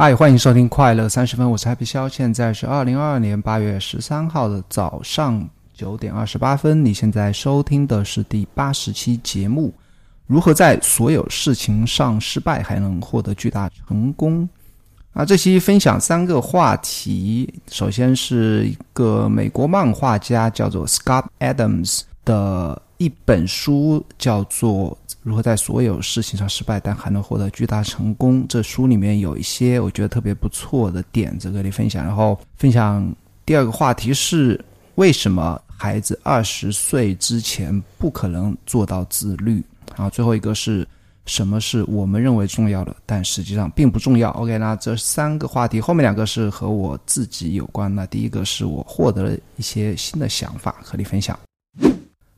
嗨，欢迎收听快乐三十分，我是 Happy 肖，现在是二零二二年八月十三号的早上九点二十八分。你现在收听的是第八十期节目，如何在所有事情上失败还能获得巨大成功？啊，这期分享三个话题，首先是一个美国漫画家叫做 Scott Adams 的一本书，叫做。如何在所有事情上失败，但还能获得巨大成功？这书里面有一些我觉得特别不错的点子跟你分享。然后分享第二个话题是：为什么孩子二十岁之前不可能做到自律？然后最后一个是什么是我们认为重要的，但实际上并不重要？OK，那这三个话题后面两个是和我自己有关。那第一个是我获得了一些新的想法和你分享。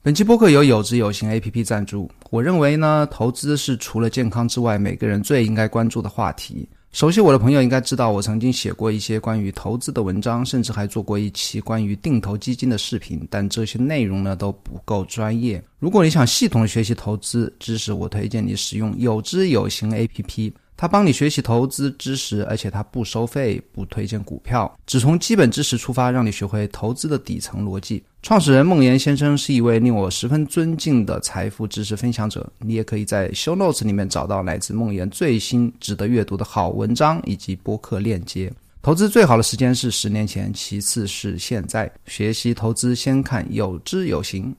本期播客由有知有行 A P P 赞助。我认为呢，投资是除了健康之外，每个人最应该关注的话题。熟悉我的朋友应该知道，我曾经写过一些关于投资的文章，甚至还做过一期关于定投基金的视频。但这些内容呢都不够专业。如果你想系统学习投资知识，我推荐你使用有知有行 A P P。他帮你学习投资知识，而且他不收费，不推荐股票，只从基本知识出发，让你学会投资的底层逻辑。创始人孟岩先生是一位令我十分尊敬的财富知识分享者。你也可以在 Show Notes 里面找到来自孟岩最新值得阅读的好文章以及播客链接。投资最好的时间是十年前，其次是现在。学习投资先看有知有行。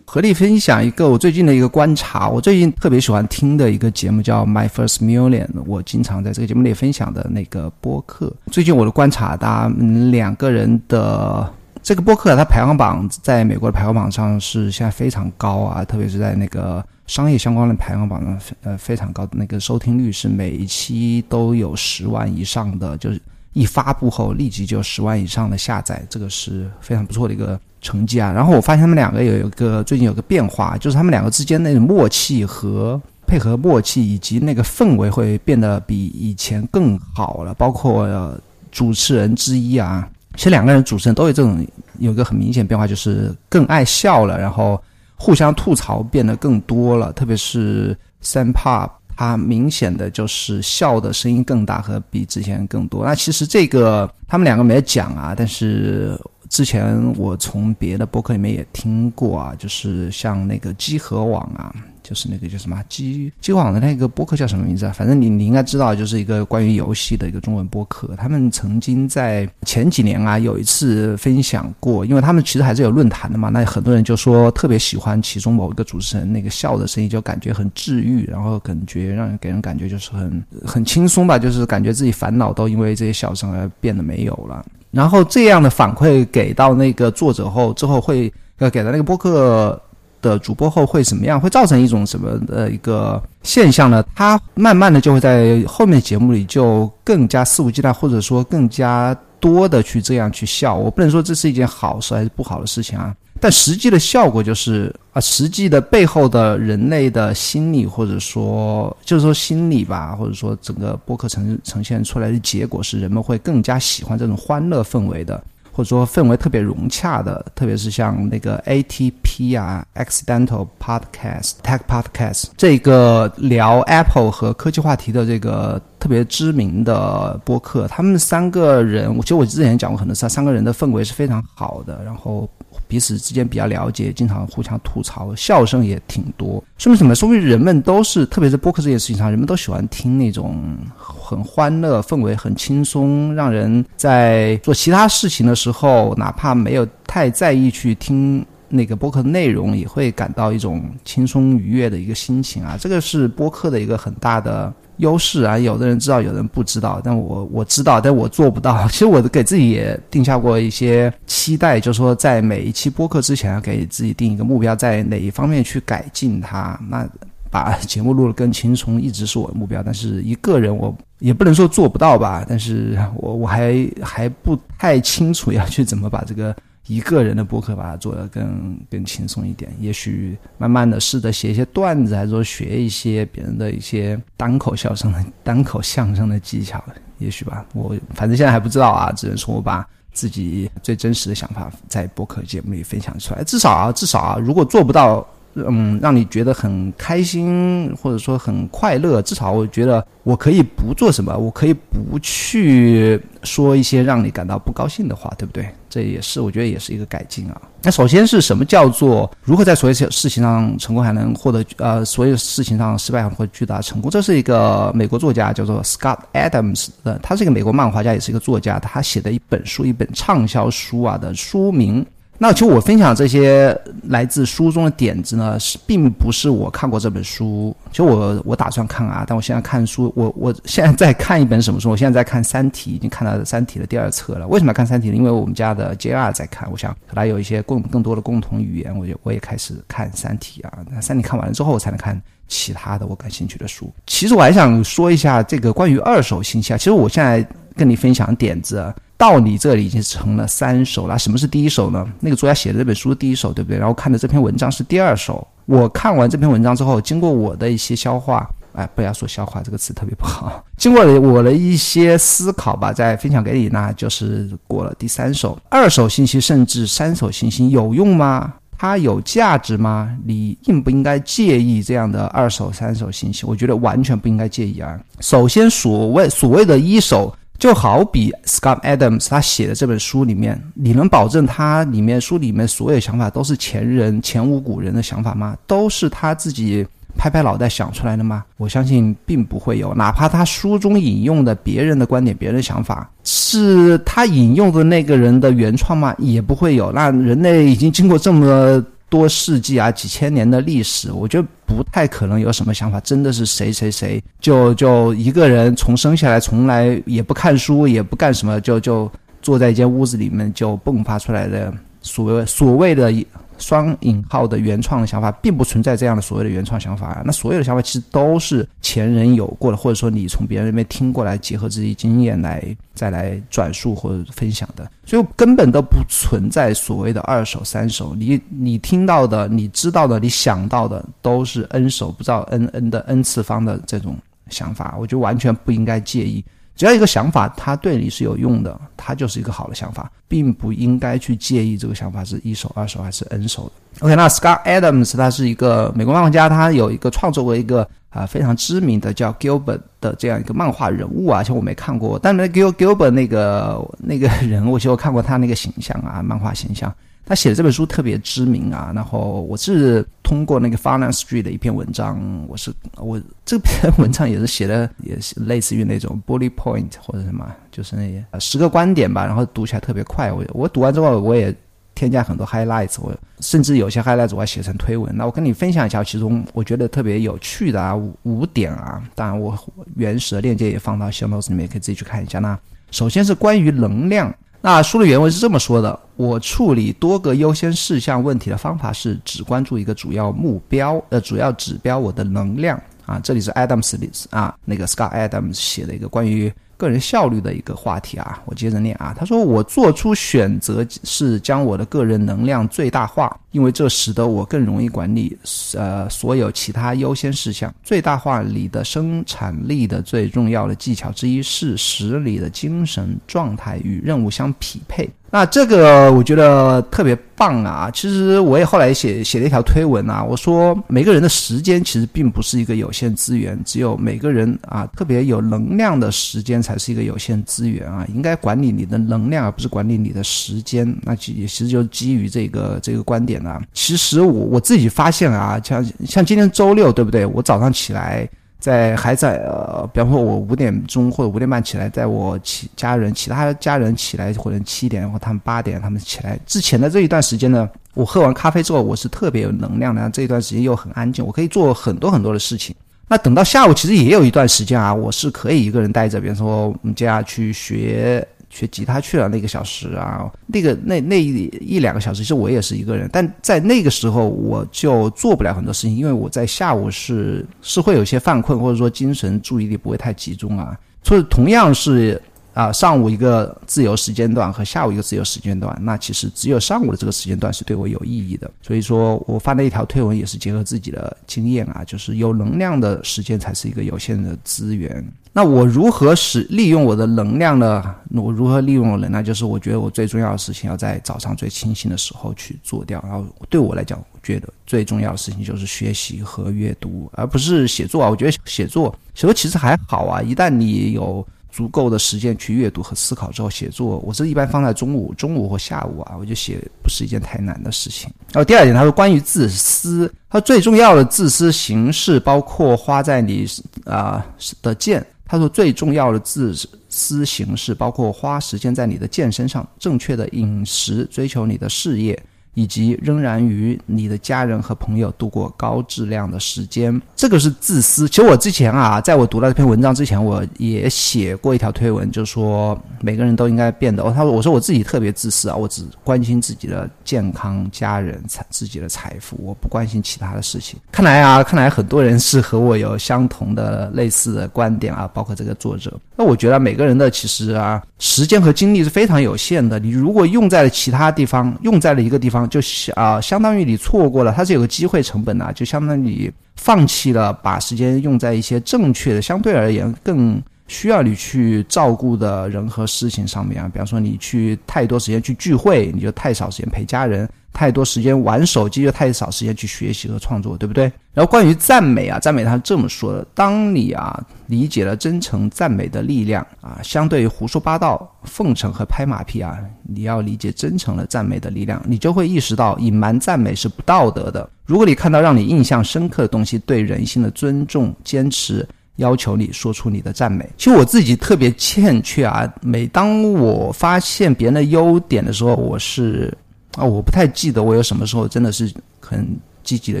和你分享一个我最近的一个观察，我最近特别喜欢听的一个节目叫 My First Million，我经常在这个节目里分享的那个播客。最近我的观察，他们两个人的这个播客，它排行榜在美国的排行榜上是现在非常高啊，特别是在那个商业相关的排行榜上，呃，非常高的那个收听率是每一期都有十万以上的，就是一发布后立即就十万以上的下载，这个是非常不错的一个。成绩啊，然后我发现他们两个有一个最近有个变化，就是他们两个之间那种默契和配合默契以及那个氛围会变得比以前更好了。包括主持人之一啊，其实两个人主持人都有这种有一个很明显变化，就是更爱笑了，然后互相吐槽变得更多了。特别是 Sam Pop，他明显的就是笑的声音更大和比之前更多。那其实这个他们两个没讲啊，但是。之前我从别的博客里面也听过啊，就是像那个机核网啊，就是那个叫什么机机核网的那个博客叫什么名字啊？反正你你应该知道，就是一个关于游戏的一个中文博客。他们曾经在前几年啊有一次分享过，因为他们其实还是有论坛的嘛，那很多人就说特别喜欢其中某一个主持人那个笑的声音，就感觉很治愈，然后感觉让人给人感觉就是很很轻松吧，就是感觉自己烦恼都因为这些笑声而变得没有了。然后这样的反馈给到那个作者后，之后会呃给到那个播客的主播后会怎么样？会造成一种什么的一个现象呢？他慢慢的就会在后面节目里就更加肆无忌惮，或者说更加多的去这样去笑。我不能说这是一件好事还是不好的事情啊。但实际的效果就是啊，实际的背后的人类的心理，或者说就是说心理吧，或者说整个播客呈呈现出来的结果是，人们会更加喜欢这种欢乐氛围的，或者说氛围特别融洽的，特别是像那个 ATP 啊，Accidental Podcast、Tech Podcast 这个聊 Apple 和科技话题的这个特别知名的播客，他们三个人，我其实我之前讲过很多次，三个人的氛围是非常好的，然后。彼此之间比较了解，经常互相吐槽，笑声也挺多。说明什么？说明人们都是，特别是播客这件事情上，人们都喜欢听那种很欢乐、氛围很轻松，让人在做其他事情的时候，哪怕没有太在意去听那个播客内容，也会感到一种轻松愉悦的一个心情啊！这个是播客的一个很大的。优势啊，有的人知道，有的人不知道，但我我知道，但我做不到。其实我给自己也定下过一些期待，就是说在每一期播客之前给自己定一个目标，在哪一方面去改进它。那把节目录得更轻松，一直是我的目标。但是一个人我也不能说做不到吧，但是我我还还不太清楚要去怎么把这个。一个人的博客把它做得更更轻松一点，也许慢慢的试着写一些段子，还是说学一些别人的一些单口相声的单口相声的技巧，也许吧。我反正现在还不知道啊，只能说我把自己最真实的想法在博客节目里分享出来。至少啊，至少啊，如果做不到嗯，让你觉得很开心，或者说很快乐。至少我觉得我可以不做什么，我可以不去说一些让你感到不高兴的话，对不对？这也是我觉得也是一个改进啊。那首先是什么叫做如何在所有事情上成功，还能获得呃所有事情上失败或巨大成功？这是一个美国作家叫做 Scott Adams 的，他是一个美国漫画家，也是一个作家，他写的一本书，一本畅销书啊的书名。那其实我分享这些来自书中的点子呢，是并不是我看过这本书。其实我我打算看啊，但我现在看书，我我现在在看一本什么书？我现在在看《三体》，已经看到《三体》的第二册了。为什么要看《三体》呢？因为我们家的 JR 在看，我想和他有一些共更多的共同语言，我就我也开始看《三体》啊。那《三体》看完了之后，我才能看其他的我感兴趣的书。其实我还想说一下这个关于二手信息啊。其实我现在跟你分享点子。到你这里已经成了三手了。什么是第一手呢？那个作家写的这本书第一手，对不对？然后看的这篇文章是第二手。我看完这篇文章之后，经过我的一些消化，哎，不要说消化这个词特别不好。经过了我的一些思考吧，再分享给你，那就是过了第三手。二手信息甚至三手信息有用吗？它有价值吗？你应不应该介意这样的二手、三手信息？我觉得完全不应该介意啊。首先，所谓所谓的一手。就好比 Scott Adams 他写的这本书里面，你能保证他里面书里面所有想法都是前人前无古人的想法吗？都是他自己拍拍脑袋想出来的吗？我相信并不会有。哪怕他书中引用的别人的观点、别人的想法，是他引用的那个人的原创吗？也不会有。那人类已经经过这么。多世纪啊，几千年的历史，我觉得不太可能有什么想法，真的是谁谁谁就就一个人从生下来从来也不看书也不干什么，就就坐在一间屋子里面就迸发出来的所谓所谓的。双引号的原创的想法，并不存在这样的所谓的原创想法啊。那所有的想法其实都是前人有过的，或者说你从别人那边听过来，结合自己经验来再来转述或者分享的。所以根本都不存在所谓的二手、三手。你你听到的、你知道的、你想到的，都是 n 手不知道 n n 的 n 次方的这种想法。我觉得完全不应该介意。只要一个想法，它对你是有用的，它就是一个好的想法，并不应该去介意这个想法是一手、二手还是 N 手的。OK，那 Scott Adams 他是一个美国漫画家，他有一个创作过一个啊非常知名的叫 Gilbert 的这样一个漫画人物啊，其实我没看过，但那 Gil Gilbert 那个那个人，我其实我看过他那个形象啊，漫画形象。他写的这本书特别知名啊，然后我是通过那个 Finance Street 的一篇文章，我是我这篇文章也是写的，也是类似于那种 bullet point 或者什么，就是那些十个观点吧，然后读起来特别快。我我读完之后，我也添加很多 highlights，我甚至有些 highlights 我还写成推文。那我跟你分享一下其中我觉得特别有趣的啊五点啊，当然我原始的链接也放到 show notes 里面，可以自己去看一下。那首先是关于能量。那书的原文是这么说的：我处理多个优先事项问题的方法是只关注一个主要目标，呃，主要指标我的能量啊。这里是 Adam Smith 啊，那个 Scott Adams 写的一个关于个人效率的一个话题啊。我接着念啊，他说我做出选择是将我的个人能量最大化。因为这使得我更容易管理，呃，所有其他优先事项。最大化你的生产力的最重要的技巧之一是使你的精神状态与任务相匹配。那这个我觉得特别棒啊！其实我也后来写写了一条推文啊，我说每个人的时间其实并不是一个有限资源，只有每个人啊特别有能量的时间才是一个有限资源啊，应该管理你的能量，而不是管理你的时间。那其其实就基于这个这个观点。啊，其实我我自己发现啊，像像今天周六对不对？我早上起来，在还在呃，比方说我五点钟或者五点半起来，在我其家人其他家人起来或者七点或他们八点他们起来之前的这一段时间呢，我喝完咖啡之后，我是特别有能量的。这一段时间又很安静，我可以做很多很多的事情。那等到下午，其实也有一段时间啊，我是可以一个人待着，比方说我们家去学。学吉他去了那个小时啊，那个那那一两个小时，其实我也是一个人，但在那个时候我就做不了很多事情，因为我在下午是是会有些犯困，或者说精神注意力不会太集中啊。所以同样是啊上午一个自由时间段和下午一个自由时间段，那其实只有上午的这个时间段是对我有意义的。所以说我发那一条推文也是结合自己的经验啊，就是有能量的时间才是一个有限的资源。那我如何使利用我的能量呢？我如何利用我能量？就是我觉得我最重要的事情要在早上最清醒的时候去做掉。然后对我来讲，我觉得最重要的事情就是学习和阅读，而不是写作啊。我觉得写作写作其实还好啊，一旦你有足够的时间去阅读和思考之后，写作我这一般放在中午、中午或下午啊，我就写不是一件太难的事情。然后第二点，他说关于自私，他最重要的自私形式包括花在你啊的剑。他说：“最重要的自私形式包括花时间在你的健身上，正确的饮食，追求你的事业。”以及仍然与你的家人和朋友度过高质量的时间，这个是自私。其实我之前啊，在我读到这篇文章之前，我也写过一条推文，就是说每个人都应该变得。哦他说：“我说我自己特别自私啊，我只关心自己的健康、家人、财自己的财富，我不关心其他的事情。”看来啊，看来很多人是和我有相同的、类似的观点啊，包括这个作者。那我觉得每个人的其实啊，时间和精力是非常有限的。你如果用在了其他地方，用在了一个地方。就啊，相当于你错过了，它是有个机会成本的，就相当于你放弃了把时间用在一些正确的、相对而言更需要你去照顾的人和事情上面啊。比方说，你去太多时间去聚会，你就太少时间陪家人。太多时间玩手机，又太少时间去学习和创作，对不对？然后关于赞美啊，赞美他是这么说的：当你啊理解了真诚赞美的力量啊，相对于胡说八道、奉承和拍马屁啊，你要理解真诚的赞美的力量，你就会意识到隐瞒赞美是不道德的。如果你看到让你印象深刻的东西，对人性的尊重、坚持，要求你说出你的赞美。其实我自己特别欠缺啊，每当我发现别人的优点的时候，我是。啊，我不太记得我有什么时候真的是很积极的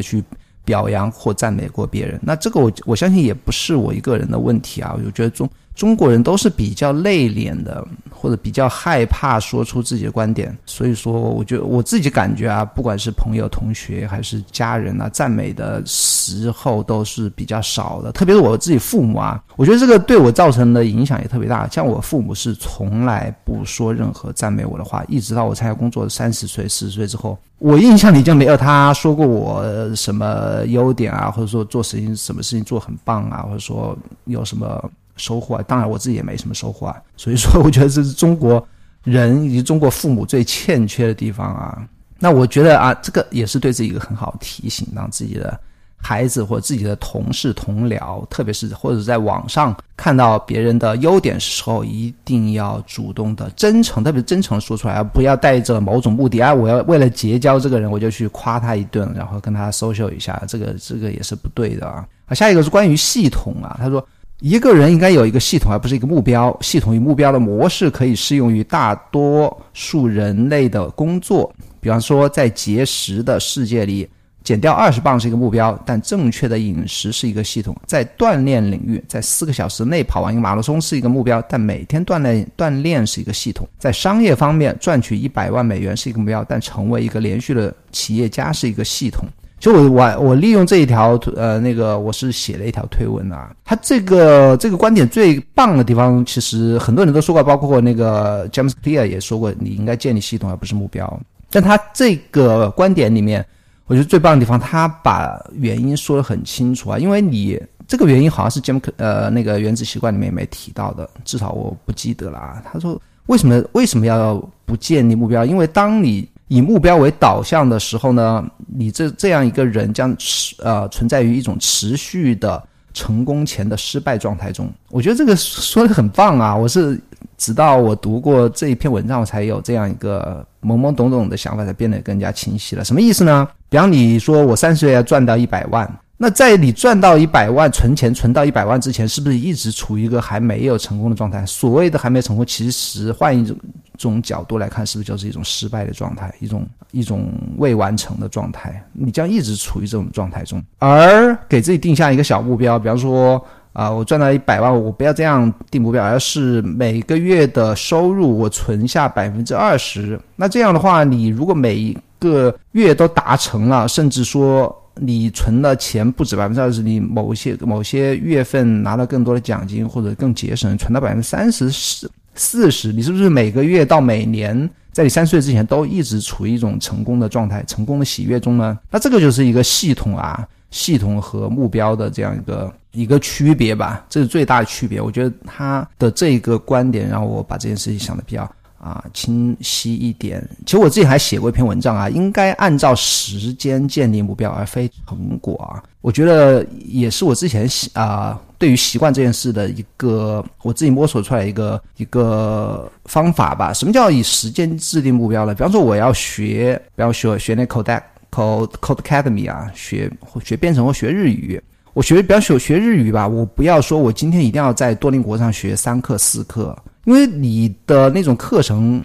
去表扬或赞美过别人。那这个我我相信也不是我一个人的问题啊，我就觉得中。中国人都是比较内敛的，或者比较害怕说出自己的观点，所以说，我觉得我自己感觉啊，不管是朋友、同学还是家人啊，赞美的时候都是比较少的。特别是我自己父母啊，我觉得这个对我造成的影响也特别大。像我父母是从来不说任何赞美我的话，一直到我参加工作三十岁、四十岁之后，我印象里就没有他说过我什么优点啊，或者说做事情什么事情做很棒啊，或者说有什么。收获，当然我自己也没什么收获啊，所以说 我觉得这是中国人以及中国父母最欠缺的地方啊。那我觉得啊，这个也是对自己一个很好的提醒，让自己的孩子或自己的同事同僚，特别是或者在网上看到别人的优点时候，一定要主动的、真诚，特别真诚说出来，而不要带着某种目的啊，我要为了结交这个人，我就去夸他一顿，然后跟他 social 一下，这个这个也是不对的啊。啊，下一个是关于系统啊，他说。一个人应该有一个系统，而不是一个目标。系统与目标的模式可以适用于大多数人类的工作。比方说，在节食的世界里，减掉二十磅是一个目标，但正确的饮食是一个系统。在锻炼领域，在四个小时内跑完一个马拉松是一个目标，但每天锻炼锻炼是一个系统。在商业方面，赚取一百万美元是一个目标，但成为一个连续的企业家是一个系统。就我我我利用这一条呃那个我是写了一条推文啊，他这个这个观点最棒的地方，其实很多人都说过，包括那个 James Clear 也说过，你应该建立系统而不是目标。但他这个观点里面，我觉得最棒的地方，他把原因说得很清楚啊，因为你这个原因好像是 James 呃那个原子习惯里面没提到的，至少我不记得了啊。他说为什么为什么要不建立目标？因为当你以目标为导向的时候呢，你这这样一个人将持呃存在于一种持续的成功前的失败状态中。我觉得这个说的很棒啊！我是直到我读过这一篇文章，我才有这样一个懵懵懂懂的想法，才变得更加清晰了。什么意思呢？比方你说我三十岁要赚到一百万，那在你赚到一百万、存钱存到一百万之前，是不是一直处于一个还没有成功的状态？所谓的还没成功，其实换一种。种角度来看，是不是就是一种失败的状态，一种一种未完成的状态？你将一直处于这种状态中，而给自己定下一个小目标，比方说啊，我赚到一百万，我不要这样定目标，而是每个月的收入我存下百分之二十。那这样的话，你如果每一个月都达成了，甚至说你存的钱不止百分之二十，你某些某些月份拿到更多的奖金或者更节省，存到百分之三十四。四十，你是不是每个月到每年，在你三十岁之前都一直处于一种成功的状态、成功的喜悦中呢？那这个就是一个系统啊，系统和目标的这样一个一个区别吧，这是最大的区别。我觉得他的这个观点让我把这件事情想的比较。啊，清晰一点。其实我自己还写过一篇文章啊，应该按照时间建立目标，而非成果啊。我觉得也是我之前习啊，对于习惯这件事的一个我自己摸索出来一个一个方法吧。什么叫以时间制定目标呢？比方说我要学，比方说学那 Code Code Code Academy 啊，学学编程或学日语。我学，比方说学日语吧，我不要说我今天一定要在多邻国上学三课四课。因为你的那种课程，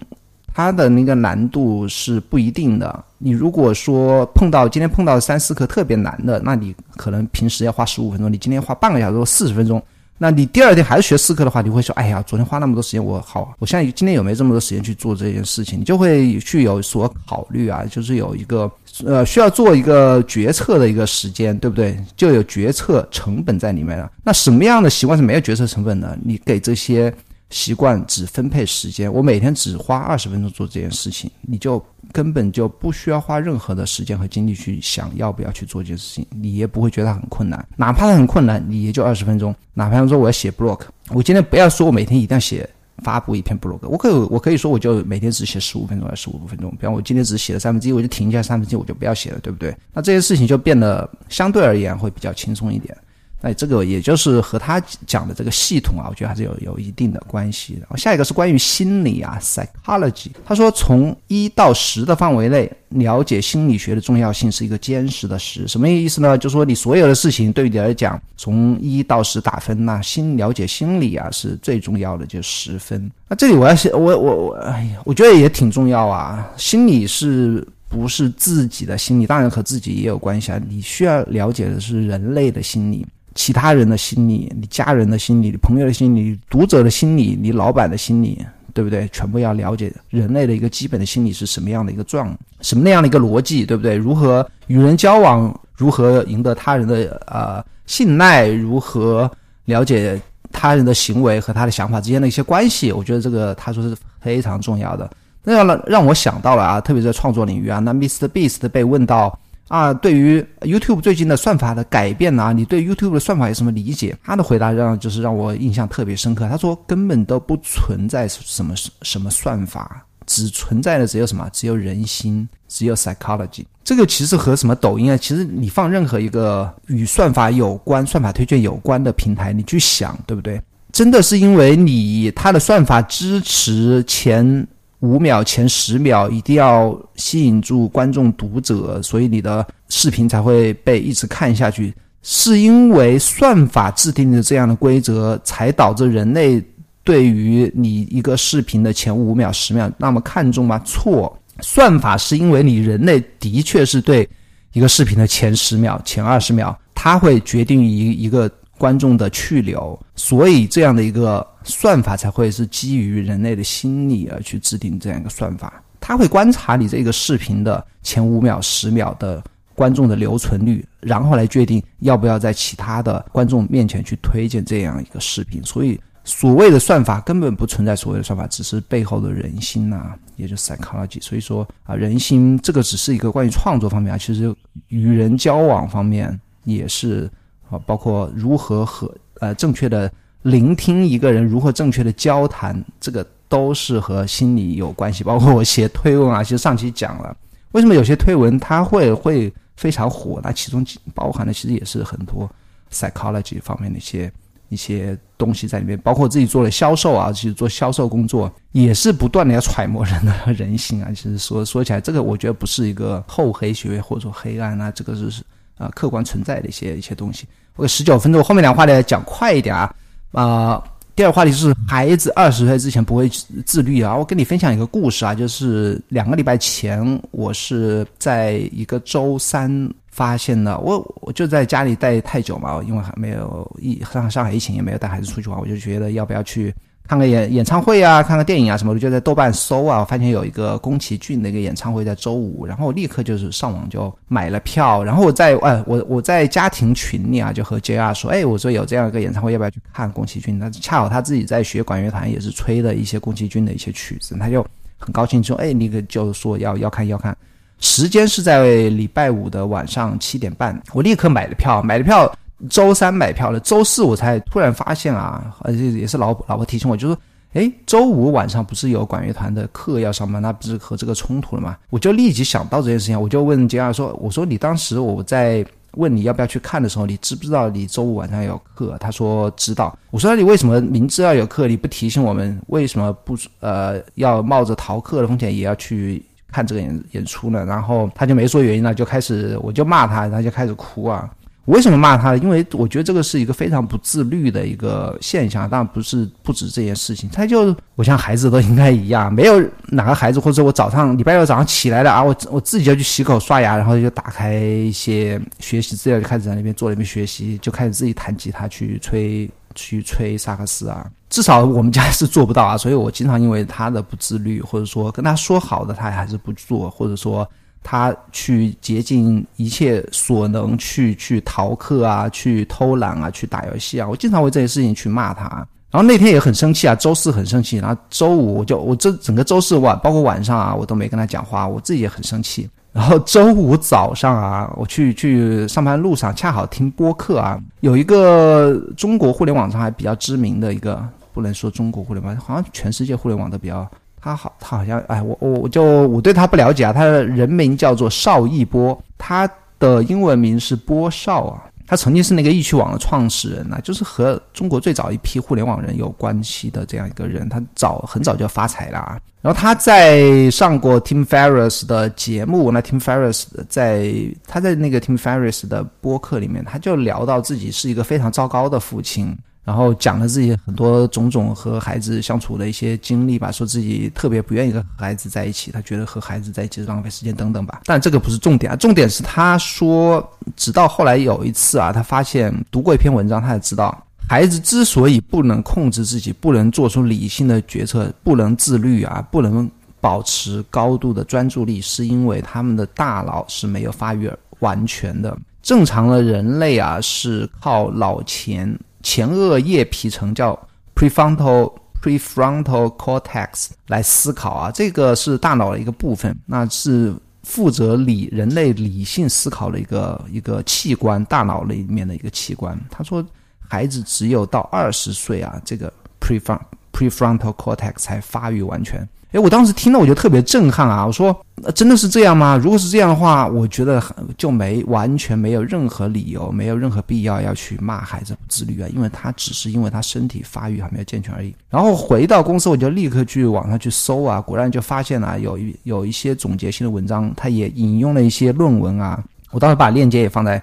它的那个难度是不一定的。你如果说碰到今天碰到三四课特别难的，那你可能平时要花十五分钟，你今天花半个小时或四十分钟，那你第二天还是学四课的话，你会说：“哎呀，昨天花那么多时间，我好，我现在今天有没有这么多时间去做这件事情？”你就会去有所考虑啊，就是有一个呃需要做一个决策的一个时间，对不对？就有决策成本在里面了。那什么样的习惯是没有决策成本的？你给这些。习惯只分配时间，我每天只花二十分钟做这件事情，你就根本就不需要花任何的时间和精力去想要不要去做这件事情，你也不会觉得很困难。哪怕它很困难，你也就二十分钟。哪怕说我要写 blog，我今天不要说我每天一定要写发布一篇 blog，我可我可以说我就每天只写十五分钟还是十五分钟。比方我今天只写了三分之一，我就停一下三分之一，我就不要写了，对不对？那这些事情就变得相对而言会比较轻松一点。那这个也就是和他讲的这个系统啊，我觉得还是有有一定的关系的。下一个是关于心理啊，psychology。他说，从一到十的范围内了解心理学的重要性是一个坚实的十。什么意思呢？就是说你所有的事情对于你来讲，从一到十打分，那心了解心理啊是最重要的，就十分。那这里我要写，我我我，哎呀，我觉得也挺重要啊。心理是不是自己的心理？当然和自己也有关系啊。你需要了解的是人类的心理。其他人的心理，你家人的心理，你朋友的心理，读者的心理，你老板的心理，对不对？全部要了解人类的一个基本的心理是什么样的一个状，什么那样的一个逻辑，对不对？如何与人交往，如何赢得他人的呃信赖，如何了解他人的行为和他的想法之间的一些关系，我觉得这个他说是非常重要的。那让让我想到了啊，特别在创作领域啊，那 Mr. Beast 被问到。啊，对于 YouTube 最近的算法的改变呢，你对 YouTube 的算法有什么理解？他的回答让就是让我印象特别深刻。他说根本都不存在什么什么算法，只存在的只有什么？只有人心，只有 psychology。这个其实和什么抖音啊，其实你放任何一个与算法有关、算法推荐有关的平台，你去想，对不对？真的是因为你它的算法支持前。五秒前十秒一定要吸引住观众读者，所以你的视频才会被一直看下去。是因为算法制定的这样的规则，才导致人类对于你一个视频的前五秒、十秒那么看重吗？错，算法是因为你人类的确是对一个视频的前十秒、前二十秒，它会决定一一个。观众的去留，所以这样的一个算法才会是基于人类的心理而去制定这样一个算法。他会观察你这个视频的前五秒、十秒的观众的留存率，然后来决定要不要在其他的观众面前去推荐这样一个视频。所以，所谓的算法根本不存在，所谓的算法只是背后的人心呐，也就是 psychology。所以说啊，人心这个只是一个关于创作方面啊，其实与人交往方面也是。啊，包括如何和呃正确的聆听一个人，如何正确的交谈，这个都是和心理有关系。包括我写推文啊，其实上期讲了，为什么有些推文它会会非常火？那其中包含的其实也是很多 psychology 方面的一些一些东西在里面。包括自己做了销售啊，其实做销售工作也是不断的要揣摩人的人性啊。其实说说起来，这个我觉得不是一个厚黑学或者说黑暗啊，这个是啊客观存在的一些一些东西。我十九分钟，后面两话呢讲快一点啊。啊，第二个话题是孩子二十岁之前不会自律啊。我跟你分享一个故事啊，就是两个礼拜前，我是在一个周三发现的。我我就在家里待太久嘛，因为还没有疫上上海疫情，也没有带孩子出去玩，我就觉得要不要去看个演演唱会啊，看个电影啊什么的，就在豆瓣搜啊，发现有一个宫崎骏的一个演唱会在周五，然后我立刻就是上网就买了票，然后我在哎我我在家庭群里啊就和 JR 说，哎我说有这样一个演唱会，要不要去看宫崎骏？那恰好他自己在学管乐团，也是吹的一些宫崎骏的一些曲子，他就很高兴说，哎那个就说要要看要看，时间是在礼拜五的晚上七点半，我立刻买了票，买了票。周三买票了，周四我才突然发现啊，而且也是老老婆提醒我，就说，哎，周五晚上不是有管乐团的课要上吗？那不是和这个冲突了吗？我就立即想到这件事情，我就问杰尔说，我说你当时我在问你要不要去看的时候，你知不知道你周五晚上有课？他说知道。我说那你为什么明知道有课，你不提醒我们？为什么不呃要冒着逃课的风险也要去看这个演演出呢？然后他就没说原因了，就开始我就骂他，他就开始哭啊。为什么骂他呢？因为我觉得这个是一个非常不自律的一个现象。当然不是不止这件事情，他就我像孩子都应该一样，没有哪个孩子或者我早上礼拜六早上起来了啊，我我自己要去洗口刷牙，然后就打开一些学习资料，就开始在那边坐那边学习，就开始自己弹吉他去吹去吹萨克斯啊。至少我们家是做不到啊，所以我经常因为他的不自律，或者说跟他说好的他还是不做，或者说。他去竭尽一切所能去去逃课啊，去偷懒啊，去打游戏啊，我经常为这些事情去骂他。然后那天也很生气啊，周四很生气，然后周五我就我这整个周四晚，包括晚上啊，我都没跟他讲话，我自己也很生气。然后周五早上啊，我去去上班路上，恰好听播客啊，有一个中国互联网上还比较知名的一个，不能说中国互联网，好像全世界互联网都比较。他好，他好像哎，我我我就我对他不了解啊。他的人名叫做邵一波，他的英文名是波少啊。他曾经是那个易趣网的创始人呐，就是和中国最早一批互联网人有关系的这样一个人。他早很早就发财了啊。然后他在上过 Tim Ferriss 的节目，那 Tim Ferriss 在他在那个 Tim Ferriss 的播客里面，他就聊到自己是一个非常糟糕的父亲。然后讲了自己很多种种和孩子相处的一些经历吧，说自己特别不愿意跟孩子在一起，他觉得和孩子在一起是浪费时间等等吧。但这个不是重点啊，重点是他说，直到后来有一次啊，他发现读过一篇文章，他才知道，孩子之所以不能控制自己，不能做出理性的决策，不能自律啊，不能保持高度的专注力，是因为他们的大脑是没有发育完全的。正常的人类啊，是靠脑前。前额叶皮层叫 prefrontal prefrontal cortex 来思考啊，这个是大脑的一个部分，那是负责理人类理性思考的一个一个器官，大脑里面的一个器官。他说，孩子只有到二十岁啊，这个 prefront prefrontal cortex 才发育完全。哎，我当时听了我就特别震撼啊！我说，真的是这样吗？如果是这样的话，我觉得就没完全没有任何理由，没有任何必要要去骂孩子不自律啊，因为他只是因为他身体发育还没有健全而已。然后回到公司，我就立刻去网上去搜啊，果然就发现了有一有一些总结性的文章，他也引用了一些论文啊。我当时把链接也放在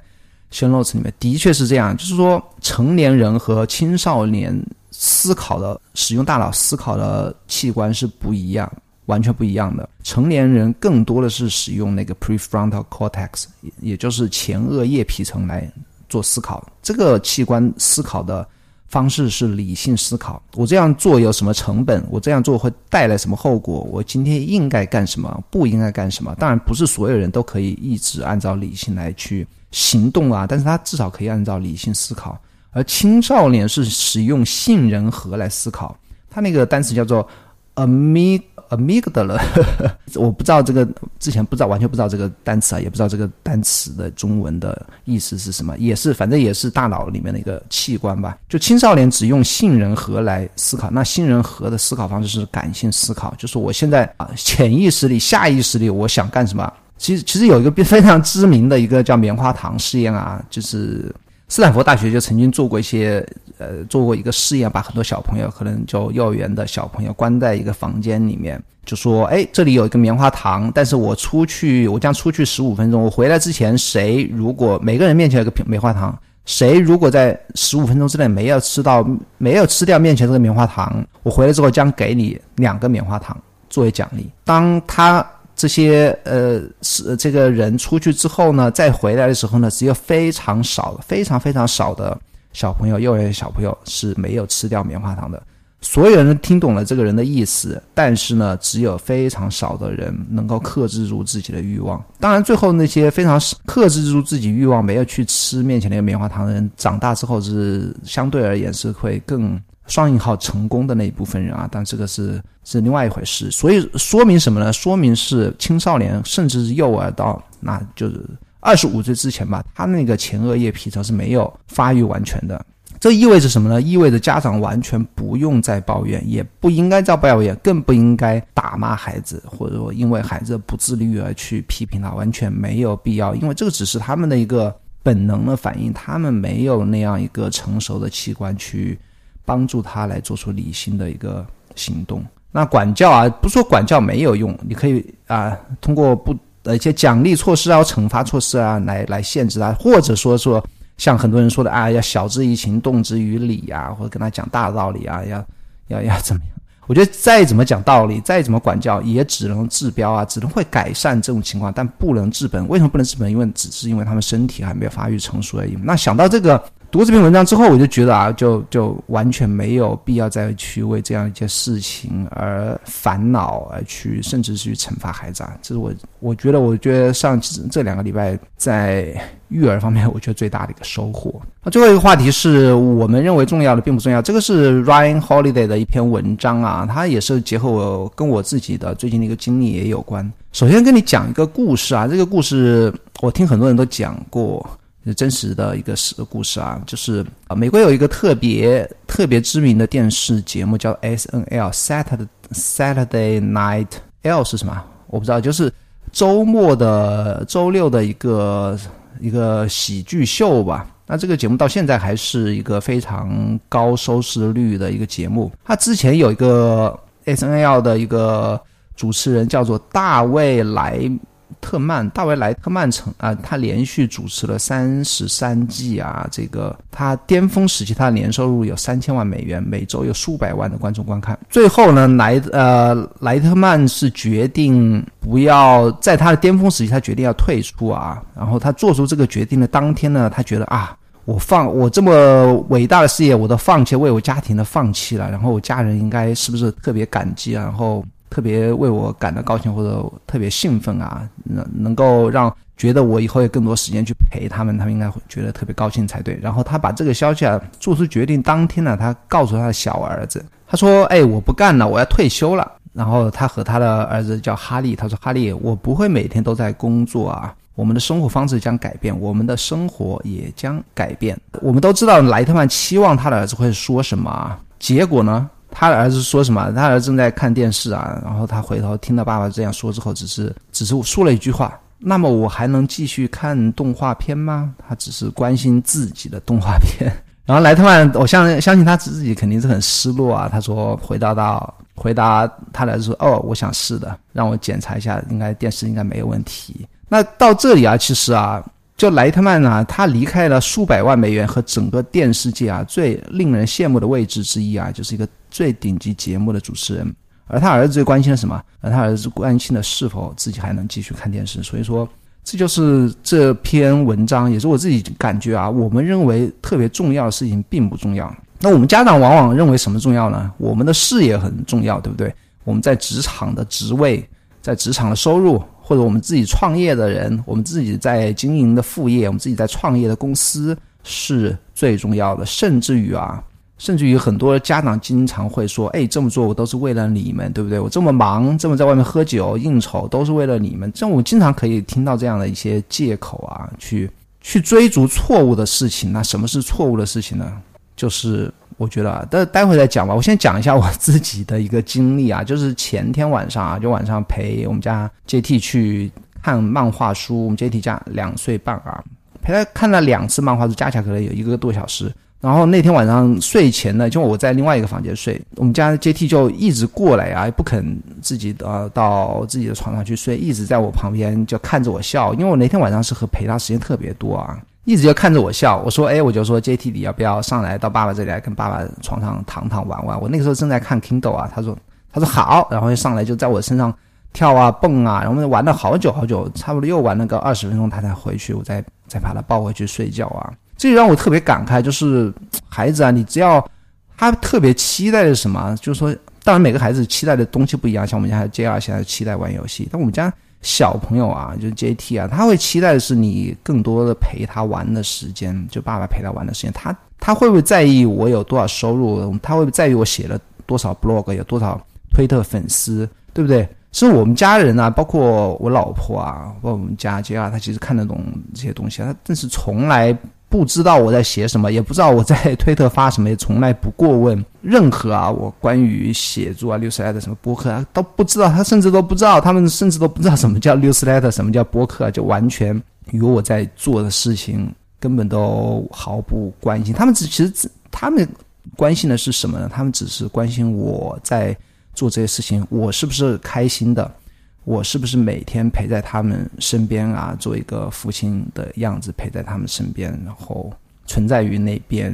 s h o notes 里面，的确是这样，就是说成年人和青少年。思考的使用大脑思考的器官是不一样，完全不一样的。成年人更多的是使用那个 prefrontal cortex，也就是前额叶皮层来做思考。这个器官思考的方式是理性思考。我这样做有什么成本？我这样做会带来什么后果？我今天应该干什么？不应该干什么？当然，不是所有人都可以一直按照理性来去行动啊，但是他至少可以按照理性思考。而青少年是使用杏仁核来思考，他那个单词叫做 amig amygdala，我不知道这个之前不知道完全不知道这个单词啊，也不知道这个单词的中文的意思是什么，也是反正也是大脑里面的一个器官吧。就青少年只用杏仁核来思考，那杏仁核的思考方式是感性思考，就是我现在啊潜意识里、下意识里我想干什么。其实其实有一个非常知名的一个叫棉花糖试验啊，就是。斯坦福大学就曾经做过一些，呃，做过一个试验，把很多小朋友，可能就幼儿园的小朋友关在一个房间里面，就说，哎，这里有一个棉花糖，但是我出去，我将出去十五分钟，我回来之前，谁如果每个人面前有个棉花糖，谁如果在十五分钟之内没有吃到，没有吃掉面前这个棉花糖，我回来之后将给你两个棉花糖作为奖励。当他。这些呃是这个人出去之后呢，再回来的时候呢，只有非常少、非常非常少的小朋友，幼儿园小朋友是没有吃掉棉花糖的。所有人听懂了这个人的意思，但是呢，只有非常少的人能够克制住自己的欲望。当然，最后那些非常克制住自己欲望，没有去吃面前那个棉花糖的人，长大之后是相对而言是会更双引号成功的那一部分人啊。但这个是是另外一回事。所以说明什么呢？说明是青少年甚至是幼儿到那就是二十五岁之前吧，他那个前额叶皮层是没有发育完全的。这意味着什么呢？意味着家长完全不用再抱怨，也不应该再抱怨，更不应该打骂孩子，或者说因为孩子不自律而去批评他，完全没有必要。因为这个只是他们的一个本能的反应，他们没有那样一个成熟的器官去帮助他来做出理性的一个行动。那管教啊，不说管教没有用，你可以啊，通过不呃一些奖励措施啊、惩罚措施啊来来限制他，或者说说。像很多人说的啊，要晓之以情，动之于理呀，或者跟他讲大道理啊，要要要怎么样？我觉得再怎么讲道理，再怎么管教，也只能治标啊，只能会改善这种情况，但不能治本。为什么不能治本？因为只是因为他们身体还没有发育成熟而已。那想到这个。读这篇文章之后，我就觉得啊，就就完全没有必要再去为这样一件事情而烦恼，而去甚至是去惩罚孩子啊。这是我我觉得，我觉得上这两个礼拜在育儿方面，我觉得最大的一个收获。那最后一个话题是我们认为重要的并不重要。这个是 Ryan Holiday 的一篇文章啊，它也是结合我跟我自己的最近的一个经历也有关。首先跟你讲一个故事啊，这个故事我听很多人都讲过。真实的一个事故事啊，就是啊，美国有一个特别特别知名的电视节目叫 S N L Saturday Saturday Night L 是什么？我不知道，就是周末的周六的一个一个喜剧秀吧。那这个节目到现在还是一个非常高收视率的一个节目。它之前有一个 S N L 的一个主持人叫做大卫莱。特曼大卫莱特曼成啊，他连续主持了三十三季啊，这个他巅峰时期他的年收入有三千万美元，每周有数百万的观众观看。最后呢，莱呃莱特曼是决定不要在他的巅峰时期，他决定要退出啊。然后他做出这个决定的当天呢，他觉得啊，我放我这么伟大的事业我都放弃，为我家庭的放弃了，然后我家人应该是不是特别感激？然后。特别为我感到高兴或者特别兴奋啊，能能够让觉得我以后有更多时间去陪他们，他们应该会觉得特别高兴才对。然后他把这个消息啊做出决定当天呢，他告诉他的小儿子，他说：“哎，我不干了，我要退休了。”然后他和他的儿子叫哈利，他说：“哈利，我不会每天都在工作啊，我们的生活方式将改变，我们的生活也将改变。我们都知道莱特曼期望他的儿子会说什么，结果呢？”他的儿子说什么？他儿子正在看电视啊，然后他回头听到爸爸这样说之后，只是只是说了一句话：“那么我还能继续看动画片吗？”他只是关心自己的动画片。然后莱特曼，我相相信他自己肯定是很失落啊。他说：“回答到回答他的儿子说：‘哦，我想是的，让我检查一下，应该电视应该没有问题。’那到这里啊，其实啊。”就莱特曼啊，他离开了数百万美元和整个电视界啊最令人羡慕的位置之一啊，就是一个最顶级节目的主持人。而他儿子最关心的什么？而他儿子关心的是否自己还能继续看电视。所以说，这就是这篇文章，也是我自己感觉啊。我们认为特别重要的事情并不重要。那我们家长往往认为什么重要呢？我们的事业很重要，对不对？我们在职场的职位，在职场的收入。或者我们自己创业的人，我们自己在经营的副业，我们自己在创业的公司是最重要的。甚至于啊，甚至于很多家长经常会说：“哎，这么做我都是为了你们，对不对？我这么忙，这么在外面喝酒应酬，都是为了你们。”这我经常可以听到这样的一些借口啊，去去追逐错误的事情。那什么是错误的事情呢？就是我觉得，待待会再讲吧。我先讲一下我自己的一个经历啊，就是前天晚上啊，就晚上陪我们家 JT 去看漫画书。我们 JT 家两岁半啊，陪他看了两次漫画书，加起来可能有一个多小时。然后那天晚上睡前呢，就我在另外一个房间睡，我们家 JT 就一直过来啊，不肯自己呃到自己的床上去睡，一直在我旁边就看着我笑。因为我那天晚上是和陪他时间特别多啊。一直就看着我笑，我说：“哎，我就说 JT，你要不要上来到爸爸这里来跟爸爸床上躺躺玩玩？”我那个时候正在看 Kindle 啊，他说：“他说好。”然后就上来就在我身上跳啊蹦啊，然后玩了好久好久，差不多又玩了个二十分钟，他才回去，我再再把他抱回去睡觉啊。这让我特别感慨，就是孩子啊，你只要他特别期待的是什么？就是说，当然每个孩子期待的东西不一样，像我们家 J R 现在期待玩游戏，但我们家小朋友啊，就是 J T 啊，他会期待的是你更多的陪他玩的时间，就爸爸陪他玩的时间。他他会不会在意我有多少收入？他会不会在意我写了多少 blog，有多少推特粉丝，对不对？是我们家人啊，包括我老婆啊，包括我们家 J R，他其实看得懂这些东西，他但是从来不知道我在写什么，也不知道我在推特发什么，也从来不过问任何啊我关于写作啊、六十来的什么播客啊都不知道，他甚至都不知道，他们甚至都不知道什么叫六十来的，什么叫播客，就完全与我在做的事情根本都毫不关心。他们只其实只他们关心的是什么呢？他们只是关心我在。做这些事情，我是不是开心的？我是不是每天陪在他们身边啊？做一个父亲的样子陪在他们身边，然后存在于那边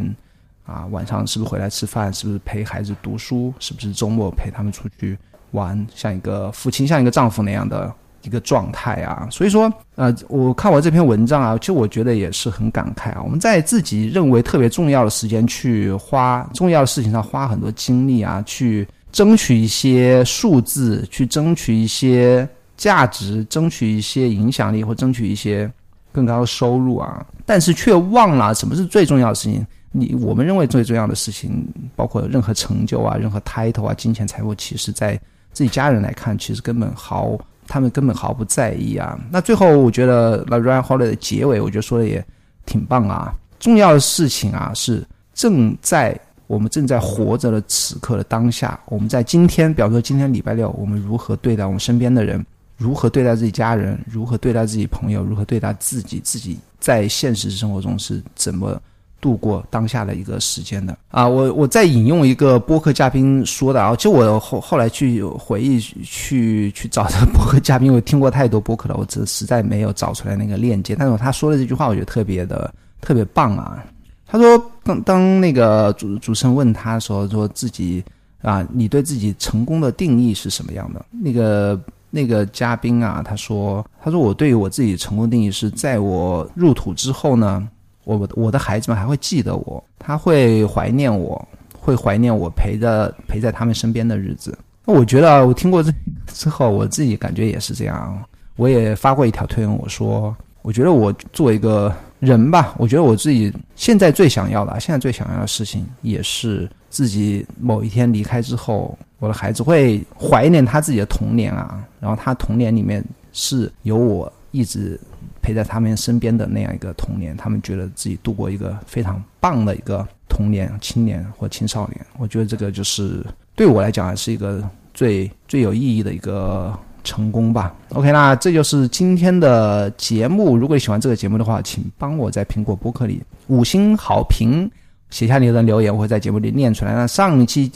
啊？晚上是不是回来吃饭？是不是陪孩子读书？是不是周末陪他们出去玩？像一个父亲，像一个丈夫那样的一个状态啊？所以说，呃，我看完这篇文章啊，其实我觉得也是很感慨啊。我们在自己认为特别重要的时间去花重要的事情上花很多精力啊，去。争取一些数字，去争取一些价值，争取一些影响力，或争取一些更高的收入啊！但是却忘了什么是最重要的事情。你我们认为最重要的事情，包括任何成就啊、任何 title 啊、金钱财富，其实在自己家人来看，其实根本毫他们根本毫不在意啊。那最后，我觉得那 Ryan Holiday 的结尾，我觉得说的也挺棒啊。重要的事情啊，是正在。我们正在活着的此刻的当下，我们在今天，比方说今天礼拜六，我们如何对待我们身边的人，如何对待自己家人，如何对待自己朋友，如何对待自己，自己在现实生活中是怎么度过当下的一个时间的啊？我我再引用一个播客嘉宾说的啊，就我后后来去回忆去去找的播客嘉宾，我听过太多播客了，我这实在没有找出来那个链接，但是他说的这句话，我觉得特别的特别棒啊。他说：“当当那个主主持人问他说，说自己啊，你对自己成功的定义是什么样的？那个那个嘉宾啊，他说，他说我对于我自己成功定义是在我入土之后呢，我我的孩子们还会记得我，他会怀念我，会怀念我陪着陪在他们身边的日子。那我觉得，我听过这之后，我自己感觉也是这样。我也发过一条推文，我说，我觉得我做一个。”人吧，我觉得我自己现在最想要的，现在最想要的事情，也是自己某一天离开之后，我的孩子会怀念他自己的童年啊，然后他童年里面是有我一直陪在他们身边的那样一个童年，他们觉得自己度过一个非常棒的一个童年、青年或青少年。我觉得这个就是对我来讲，还是一个最最有意义的一个。成功吧，OK，那这就是今天的节目。如果你喜欢这个节目的话，请帮我在苹果播客里五星好评，写下你的留言，我会在节目里念出来。那上一期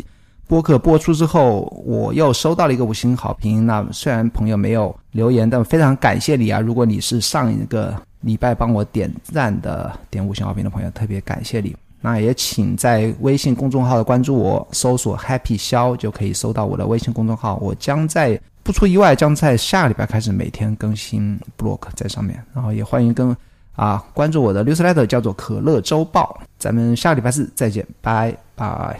播客播出之后，我又收到了一个五星好评。那虽然朋友没有留言，但非常感谢你啊！如果你是上一个礼拜帮我点赞的、点五星好评的朋友，特别感谢你。那也请在微信公众号的关注我，搜索 Happy 肖就可以搜到我的微信公众号。我将在不出意外，将在下礼拜开始每天更新 blog 在上面。然后也欢迎跟啊关注我的 newsletter，叫做可乐周报。咱们下礼拜四再见，拜拜。